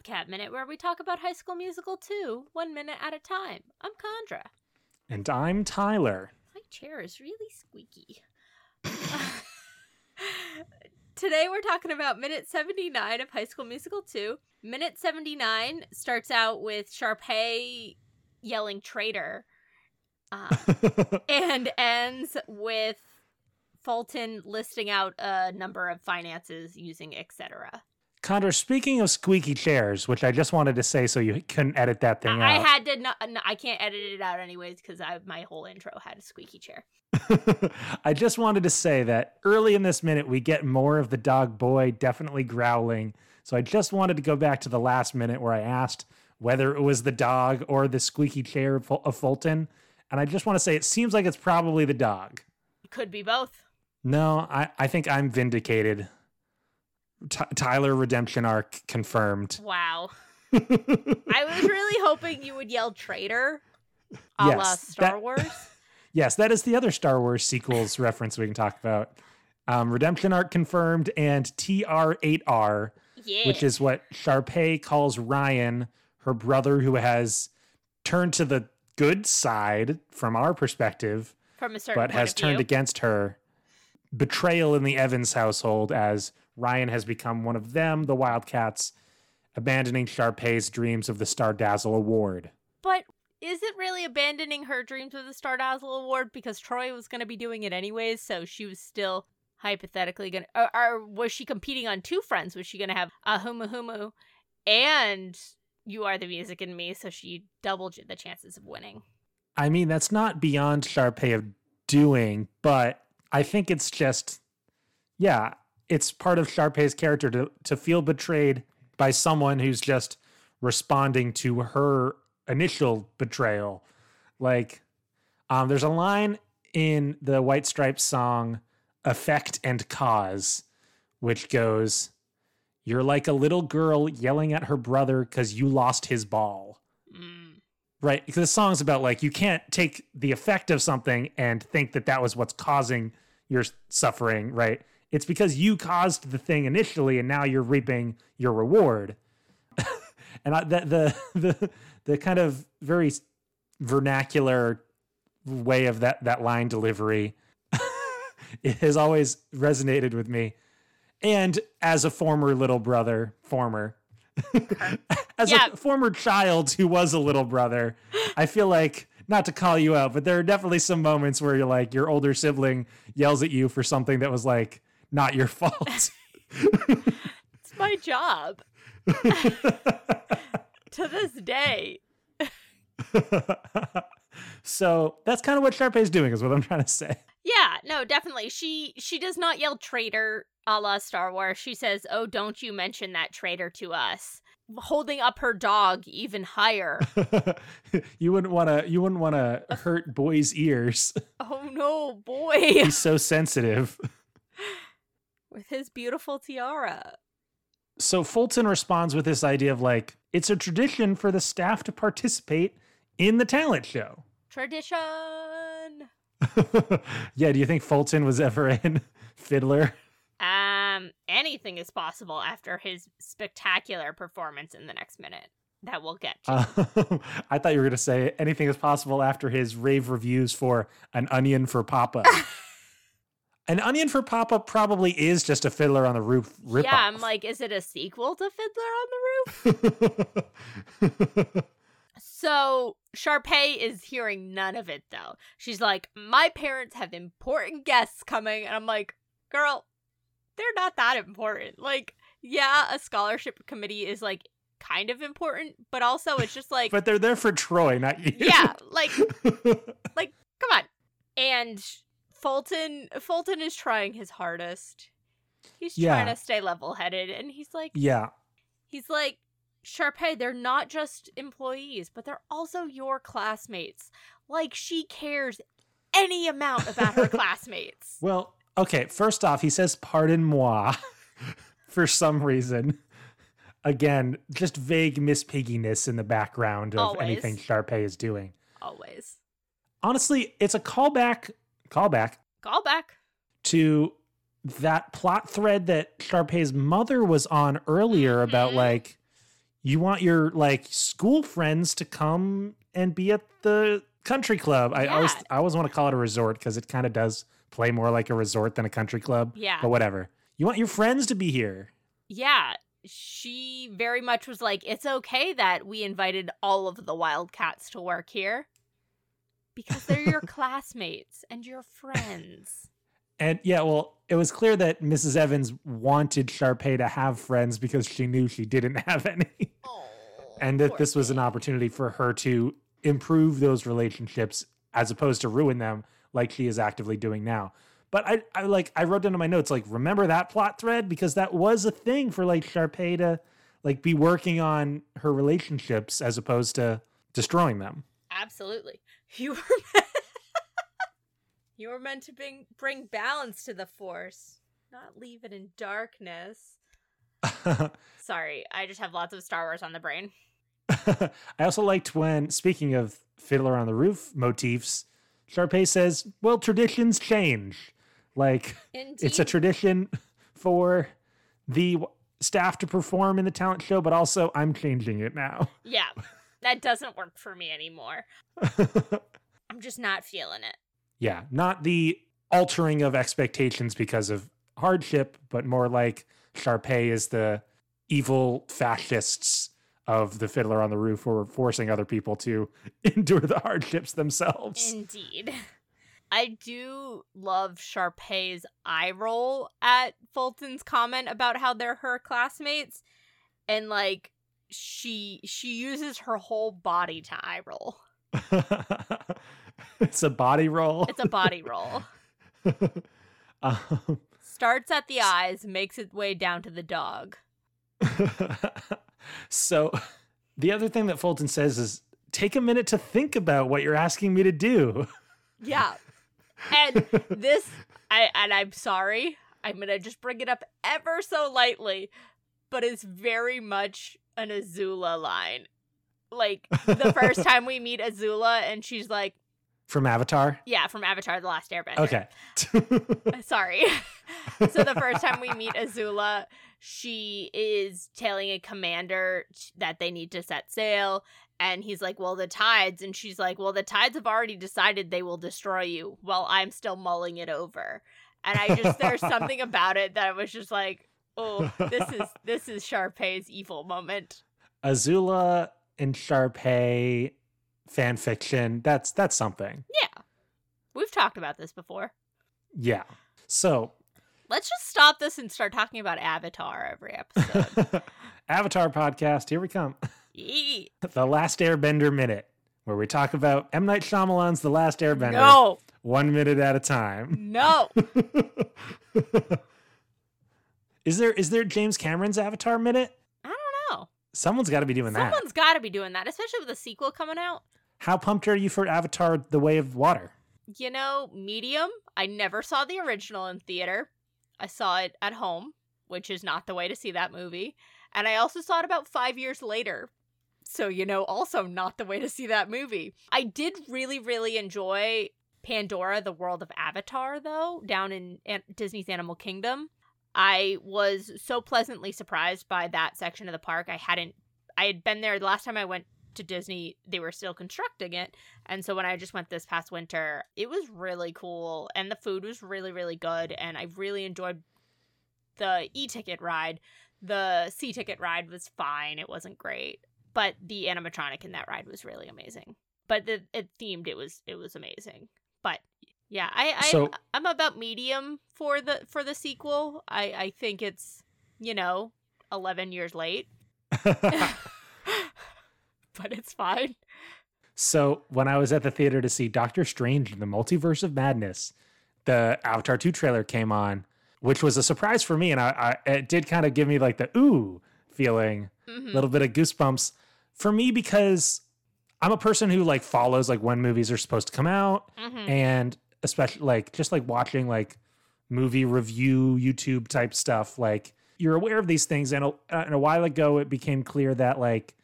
Wildcat Minute, where we talk about High School Musical 2, one minute at a time. I'm Condra. And I'm Tyler. My chair is really squeaky. Today we're talking about minute 79 of High School Musical 2. Minute 79 starts out with Sharpay yelling traitor uh, and ends with Fulton listing out a number of finances using etc. Condor, speaking of squeaky chairs, which I just wanted to say so you couldn't edit that thing I, I had to not, no, I can't edit it out anyways because my whole intro had a squeaky chair. I just wanted to say that early in this minute, we get more of the dog boy definitely growling. So I just wanted to go back to the last minute where I asked whether it was the dog or the squeaky chair of of Fulton. And I just want to say it seems like it's probably the dog. Could be both. No, I, I think I'm vindicated. T- Tyler redemption arc confirmed. Wow. I was really hoping you would yell traitor a la Star that- Wars. Yes, that is the other Star Wars sequels reference we can talk about. Um, redemption arc confirmed and TR8R, Yeah. which is what Sharpay calls Ryan, her brother who has turned to the good side from our perspective, from a certain but has turned view. against her. Betrayal in the Evans household as Ryan has become one of them, the Wildcats, abandoning Sharpay's dreams of the Star Dazzle Award. But is it really abandoning her dreams of the Star Dazzle Award because Troy was going to be doing it anyways? So she was still hypothetically going to. Or, or was she competing on two fronts? Was she going to have a Humu Humu and You Are the Music in Me? So she doubled the chances of winning. I mean, that's not beyond Sharpay of doing, but I think it's just, yeah, it's part of Sharpay's character to, to feel betrayed by someone who's just responding to her initial betrayal. Like, um, there's a line in the White Stripes song, Effect and Cause, which goes, You're like a little girl yelling at her brother because you lost his ball. Mm. Right, because the song's about like you can't take the effect of something and think that that was what's causing your suffering, right? It's because you caused the thing initially, and now you're reaping your reward. and I, the, the the the kind of very vernacular way of that that line delivery it has always resonated with me. And as a former little brother, former, as Yeah. a former child who was a little brother, I feel like not to call you out, but there are definitely some moments where you're like your older sibling yells at you for something that was like not your fault. It's my job to this day. so that's kind of what Sharpay's doing, is what I'm trying to say. Yeah, no, definitely. She she does not yell traitor a la Star Wars. She says, "Oh, don't you mention that traitor to us." Holding up her dog even higher. you wouldn't want to. You wouldn't want to hurt boys' ears. oh no, boy, He's so sensitive. With his beautiful tiara. So Fulton responds with this idea of like it's a tradition for the staff to participate in the talent show. Tradition. yeah, do you think Fulton was ever in Fiddler? Um, anything is possible after his spectacular performance in the next minute. That we'll get to. Uh, I thought you were going to say anything is possible after his rave reviews for An Onion for Papa. An Onion for Papa probably is just a Fiddler on the Roof ripoff. yeah, I'm like, is it a sequel to Fiddler on the Roof? So Sharpay is hearing none of it though. She's like, My parents have important guests coming. And I'm like, Girl, they're not that important. Like, yeah, a scholarship committee is like kind of important, but also it's just like, but they're there for Troy, not you. yeah, like, like, come on. And Fulton, Fulton is trying his hardest. He's trying to stay level headed. And he's like, yeah. He's like, Sharpay, they're not just employees, but they're also your classmates. Like she cares any amount about her classmates. Well, okay. First off, he says "pardon moi" for some reason. Again, just vague Miss Pigginess in the background of Always. anything Sharpay is doing. Always. Honestly, it's a callback, callback Callback. to that plot thread that Sharpay's mother was on earlier about Mhm. like, you want your like school friends to come and be at the country club. I always I always want to call it a resort because it kind of does play more like a resort than a country club. Yeah. But whatever. You want your friends to be here. Yeah, she very much was like, it's okay that we invited all of the Wildcats to work here because they're your classmates and your friends. And yeah, well, it was clear that Mrs. Evans wanted Sharpay to have friends because she knew she didn't have any. Oh, and that this was an opportunity for her to improve those relationships as opposed to ruin them like she is actively doing now. But I, I like I wrote down in my notes like remember that plot thread because that was a thing for like Sharpay to like be working on her relationships as opposed to destroying them. Absolutely. You were You were meant to bring bring balance to the force, not leave it in darkness. Sorry, I just have lots of Star Wars on the brain. I also liked when speaking of Fiddler on the Roof motifs, Sharpay says, "Well, traditions change." Like Indeed. it's a tradition for the staff to perform in the talent show, but also I'm changing it now. yeah. That doesn't work for me anymore. I'm just not feeling it. yeah, not the altering of expectations because of hardship, but more like Sharpay is the evil fascists of the Fiddler on the Roof who are forcing other people to endure the hardships themselves. Indeed. I do love Sharpay's eye roll at Fulton's comment about how they're her classmates. And like she she uses her whole body to eye roll. it's a body roll. It's a body roll. um, Starts at the eyes, makes its way down to the dog. so the other thing that Fulton says is take a minute to think about what you're asking me to do. Yeah. And this I and I'm sorry. I'm going to just bring it up ever so lightly, but it's very much an Azula line. Like the first time we meet Azula and she's like, From Avatar? yeah, from Avatar the Last Airbender. Okay. Uh, sorry. so the first time we meet Azula, she is telling a commander that they need to set sail. And he's like, Well, the tides. And she's like, Well, the tides have already decided they will destroy you while I'm still mulling it over. And I just, there's something about it that was just like, Oh, this is, this is Sharpay's evil moment. Azula and Sharpay fan fiction. That's that's something. Yeah. We've talked about this before. Yeah. So Let's just stop this and start talking about Avatar every episode. Avatar podcast, here we come. Yee. The Last Airbender Minute, where we talk about M. Night Shyamalan's The Last Airbender No, one minute at a time. no. Is there is there James Cameron's Avatar minute? I don't know. Someone's got to be doing that. Someone's got to be doing that, especially with a sequel coming out. How pumped are you for Avatar: The Way of Water? You know, Medium. I never saw the original in theater. I saw it at home, which is not the way to see that movie. And I also saw it about five years later. So, you know, also not the way to see that movie. I did really, really enjoy Pandora, the world of Avatar, though, down in Disney's Animal Kingdom. I was so pleasantly surprised by that section of the park. I hadn't, I had been there the last time I went to Disney, they were still constructing it. And so when I just went this past winter, it was really cool and the food was really, really good. And I really enjoyed the e ticket ride. The C ticket ride was fine, it wasn't great. But the animatronic in that ride was really amazing. But the it themed it was it was amazing. But yeah, I, I So- I'm about medium for the for the sequel. I, I think it's, you know, eleven years late. but it's fine. so when I was at the theater to see Doctor Strange in the Multiverse of Madness, the Avatar 2 trailer came on, which was a surprise for me, and I, I it did kind of give me like the ooh feeling, a Mhm. little bit of goosebumps for me because I'm a person who like follows like when movies are supposed to come out, Mhm. and especially like just like watching like movie review YouTube type stuff. Like you're aware of these things, and a, and a while ago it became clear that like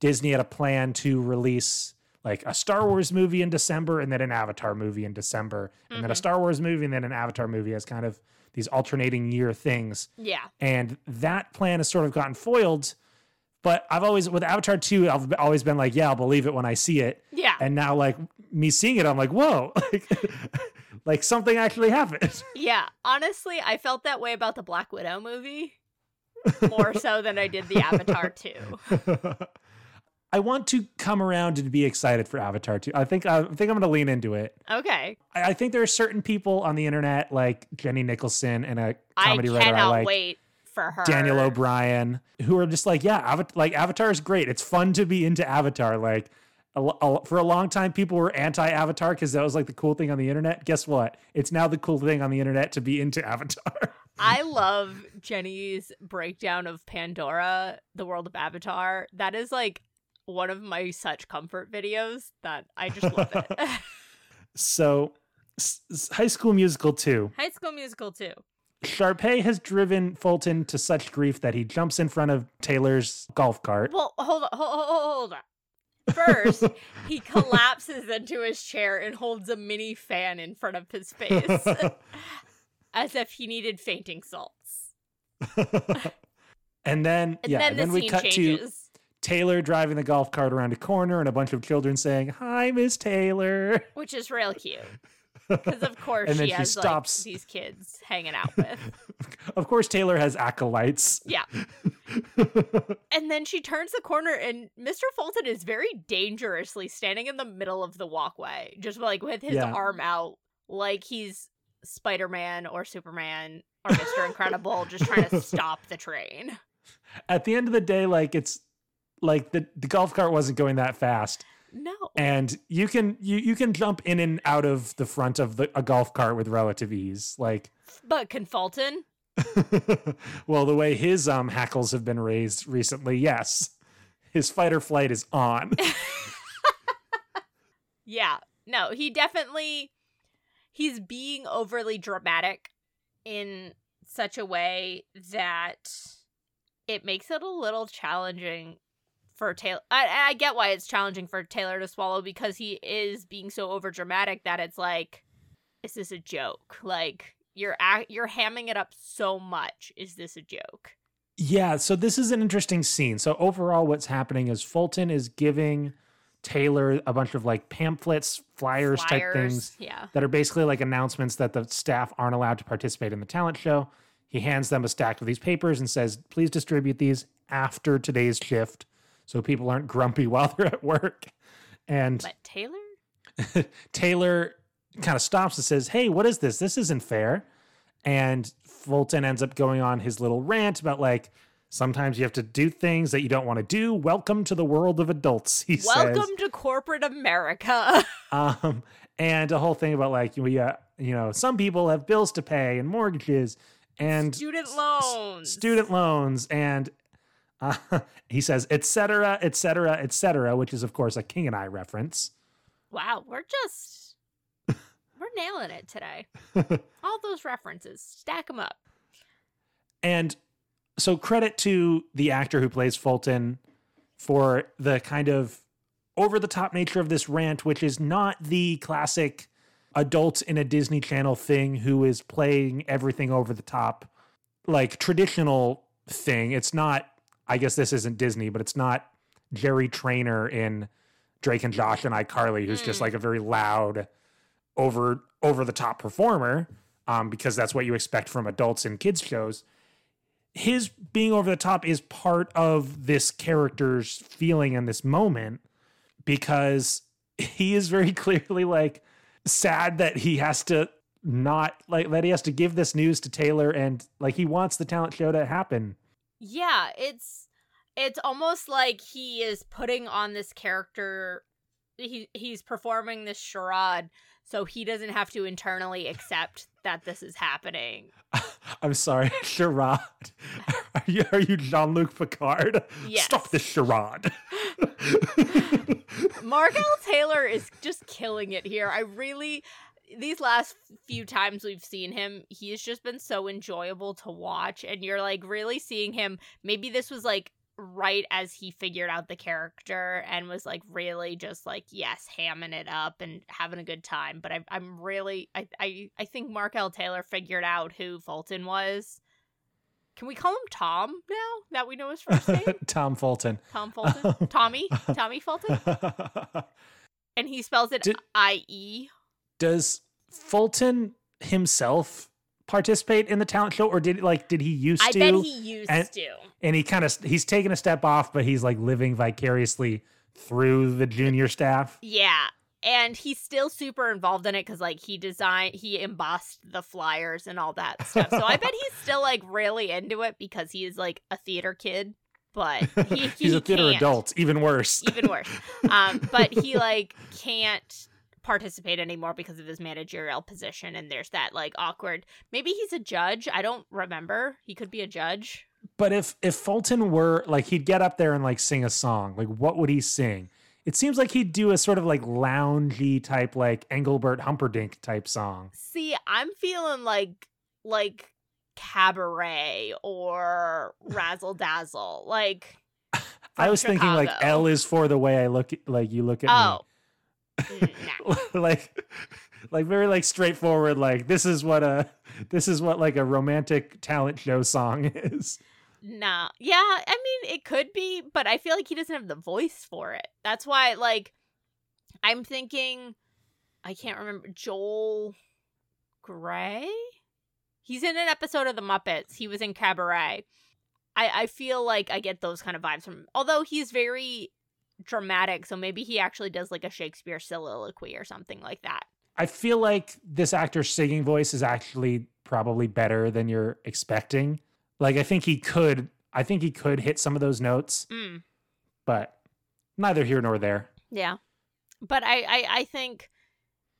Disney had a plan to release like a Star Wars movie in December and then an Avatar movie in December, and then a Mhm. Star Wars movie and then an Avatar movie as kind of these alternating year things. Yeah. And that plan has sort of gotten foiled But I've always with Avatar 2, I've always been like, yeah, I'll believe it when I see it. Yeah. And now like me seeing it, I'm like, whoa. Like like something actually happened. Yeah. Honestly, I felt that way about the Black Widow movie more so than I did the Avatar 2. I want to come around and be excited for Avatar 2. I think I think I'm going to lean into it. Okay. I, I think there are certain people on the internet like Jenny Nicholson and a comedy writer cannot I like, wait for her. Daniel O'Brien, who are just like, yeah, Ava- like Avatar is great. It's fun to be into Avatar. Like a, a- for a long time, people were anti-Avatar because that was like the cool thing on the internet. Guess what? It's now the cool thing on the internet to be into Avatar. I love Jenny's breakdown of Pandora, the world of Avatar. That is like one of my such comfort videos that I just love it. so, s- High School Musical 2. High School Musical too. Sharpay has driven Fulton to such grief that he jumps in front of Taylor's golf cart. Well, hold on, hold, hold, on. First, he collapses into his chair and holds a mini fan in front of his face, as if he needed fainting salts. and then, And yeah, then and the then we cut to. Taylor driving the golf cart around a corner and a bunch of children saying, Hi, Miss Taylor. which is real cute. Because of course And then she she has stops. like these kids hanging out with. of course, Taylor has acolytes. Yeah. And then she turns the corner and Mr. Fulton is very dangerously standing in the middle of the walkway, just like with his Yeah. arm out, like he's Spider Man or Superman or Mr. Incredible, just trying to stop the train. At the end of the day, like it's like the, the golf cart wasn't going that fast. No. And you can you you can jump in and out of the front of the, a golf cart with relative ease. Like But can Fulton? well, the way his um hackles have been raised recently, yes. His fight or flight is on. Yeah. No, he definitely he's being overly dramatic in such a way that it makes it a little challenging for Taylor. I, I get why it's challenging for Taylor to swallow because he is being so over dramatic that it's like, is this a joke? Like you're you're hamming it up so much. Is this a joke? Yeah, so this is an interesting scene. So overall what's happening is Fulton is giving Taylor a bunch of like pamphlets, flyers, type things Yeah. that are basically like announcements that the staff aren't allowed to participate in the talent show. He hands them a stack of these papers and says, "Please distribute these after today's shift so people aren't grumpy while they're at work." And But Taylor? Taylor kind of stops and says, Hey, what is this? This isn't fair. And Fulton ends up going on his little rant about like, sometimes you have to do things that you don't want to do. Welcome to the world of adults, he Welcome says. to corporate America. Um, and a whole thing about like, we, uh, you know, some people have bills to pay and mortgages and Student loans. student loans and uh, he says, et cetera, et cetera, et cetera, which is, of course, a King and I reference. Wow, we're just we're nailing it today. All those references, stack them up. And so credit to the actor who plays Fulton for the kind of over the top nature of this rant, which is not the classic adult in a Disney Channel thing who is playing everything over the top, like traditional thing. It's not, I guess this isn't Disney, but it's not Jerry Trainor in Drake and Josh and iCarly, who's just Mm. like a very loud, over over the top performer, um, because that's what you expect from adults in kids shows his being over the top is part of this character's feeling in this moment because he is very clearly like sad that he has to not like that he has to give this news to Taylor and like he wants the talent show to happen. Yeah, it's it's almost like he is putting on this character he he's performing this charade so he doesn't have to internally accept that this is happening. I'm sorry, charade. Are you are you Jean-Luc Picard? Yes. Stop this charade. Mark L. Taylor is just killing it here. I really these last few times we've seen him, he's just been so enjoyable to watch and you're like really seeing him maybe this was like right as he figured out the character and was like really just like yes hamming it up and having a good time but I, i'm really I, I i think mark l taylor figured out who fulton was Can we call him Tom now that we know his first name? Tom Fulton. Tom Fulton? Tommy? Tommy Fulton? And he spells it Did- I E. Does Fulton himself participate in the talent show, or did like did he used I to? I bet he used and- to. and he kind of he's taken a step off, but he's like living vicariously through the junior staff. Yeah. And he's still super involved in it because, like, he designed, he embossed the flyers and all that stuff. So I bet he's still, like, really into it because he is, like, a theater kid. But he, he he's a theater adult, even worse. even worse. Um, but he like can't participate anymore because of his managerial position, and there's that like awkward. Maybe he's a judge. I don't remember. He could be a judge. But if if Fulton were like he'd get up there and like sing a song, like what would he sing? It seems like he'd do a sort of like loungy type, like Engelbert Humperdinck type song. See, I'm feeling like like cabaret or razzle dazzle. Like I was thinking like L is for the way I look like you look at oh. Mm, nah. like like very like straightforward, like this is what a this is what like a romantic talent show song is. Nah. Yeah, I mean it could be, but I feel like he doesn't have the voice for it. That's why like I'm thinking I can't remember Joel Grey? He's in an episode of the Muppets. He was in Cabaret. I I feel like I get those kind of vibes from him. although he's very dramatic, so maybe he actually does like a Shakespeare soliloquy or something like that. I feel like this actor's singing voice is actually probably better than you're expecting. Like I think he could I think he could hit some of those notes, Mm. but neither here nor there. Yeah. But I, I I think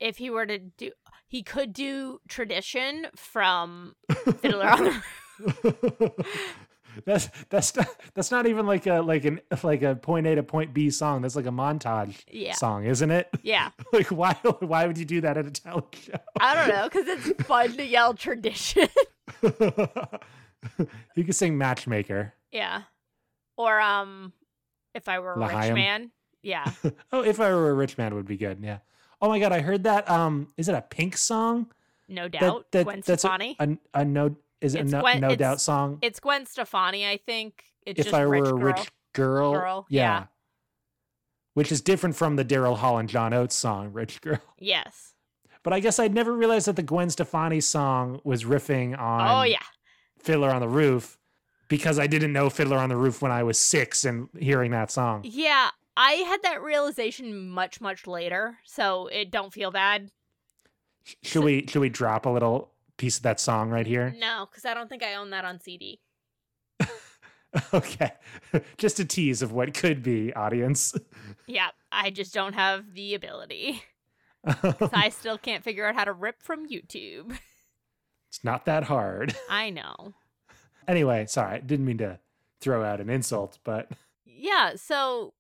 if he were to do he could do tradition from Fiddler on the that's that's not, that's not even like a like an like a point A to point B song. That's like a montage Yeah. song, isn't it? Yeah. like why why would you do that at a talent show? I don't know cuz it's fun to yell tradition. you could sing matchmaker. yeah. Or um if I were a rich man. Yeah. Oh, if I were a rich man would be good. Yeah. Oh my god, I heard that. Um, is it a Pink song? No doubt. that- Gwen that's a- Stefani. A, a no is it a no, Gwen- no doubt song? it's Gwen Stefani, I think. It's if just I were rich a girl. rich girl, girl, yeah. yeah. Which is different from the Daryl Hall and John Oates song, "Rich Girl." Yes. But I guess I'd never realized that the Gwen Stefani song was riffing on oh yeah. Fiddler on the Roof because I didn't know Fiddler on the Roof when I was six and hearing that song. Yeah, I had that realization much much later, so it don't feel bad. Sh- Should we should we drop a little piece of that song right here? No, because I don't think I own that on CD. okay. Just a tease of what could be, audience. Yeah, I just don't have the ability. I still can't figure out how to rip from YouTube. it's not that hard. I know. Anyway, sorry, didn't mean to throw out an insult, but Yeah, so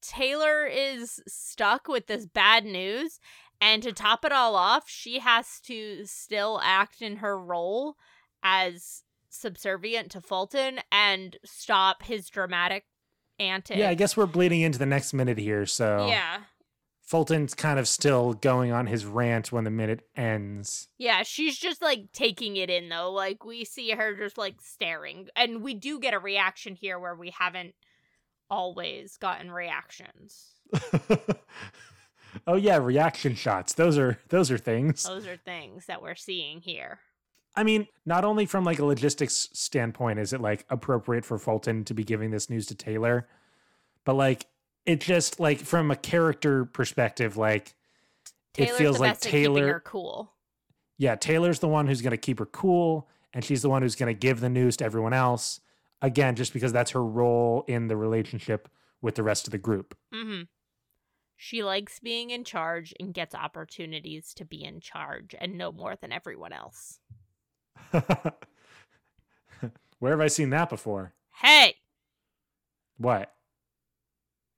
Taylor is stuck with this bad news, and to top it all off, she has to still act in her role as subservient to Fulton and stop his dramatic antics. yeah, I guess we're bleeding into the next minute here. So Yeah. Fulton's kind of still going on his rant when the minute ends. Yeah, she's just like taking it in though. Like we see her just like staring. And we do get a reaction here where we haven't always gotten reactions. oh yeah, reaction shots. Those are those are things. Those are things that we're seeing here. I mean, not only from like a logistics standpoint is it like appropriate for Fulton to be giving this news to Taylor, but like it just like from a character perspective, like Taylor's it feels like Taylor her cool. yeah, Taylor's the one who's going to keep her cool, and she's the one who's going to give the news to everyone else. Again, just because that's her role in the relationship with the rest of the group. Mm-hmm. She likes being in charge and gets opportunities to be in charge and know more than everyone else. Where have I seen that before? Hey, What?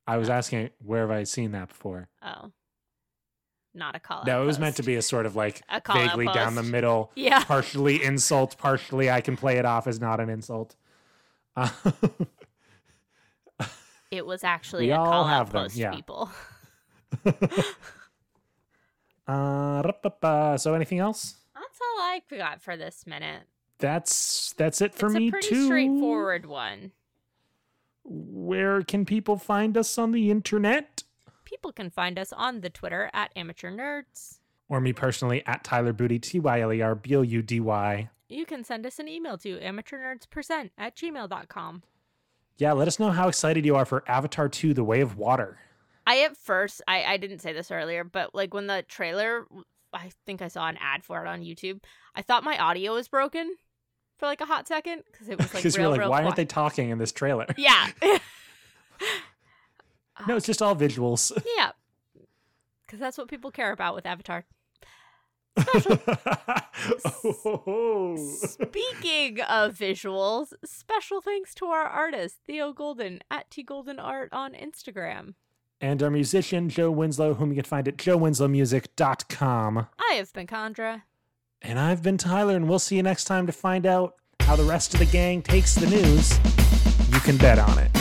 I was asking, where have I seen that before? oh, not a call. No, it was meant to be a sort of like vaguely down the middle, Yeah, partially insult, partially I can play it off as not an insult. Uh, it was actually We a all call have out them, yeah. People. uh, rup-pa-pa. so anything else? That's all I got for this minute. that's that's it for me. it's me a pretty too. straightforward one. Where can people find us on the internet? People can find us on the Twitter at Amateur Nerds. Or me personally at Tyler Boudy, T Y L E R B O U D Y. You can send us an email to amateurnerdspercent at gmail.com. Yeah, let us know how excited you are for Avatar 2 The Way of Water. I at first I I didn't say this earlier, but like when the trailer, I think I saw an ad for it on YouTube. I thought my audio was broken for like a hot second because it was like real, you're like, real why aren't they talking in this trailer? Yeah, no, it's just all visuals. yeah, because that's what people care about with Avatar. oh. Speaking of visuals, special thanks to our artist Theo Golden at T Golden Art on Instagram. And our musician, Joe Winslow, whom you can find at joewinslowmusic.com. I have been Condra. And I've been Tyler, and we'll see you next time to find out how the rest of the gang takes the news. You can bet on it.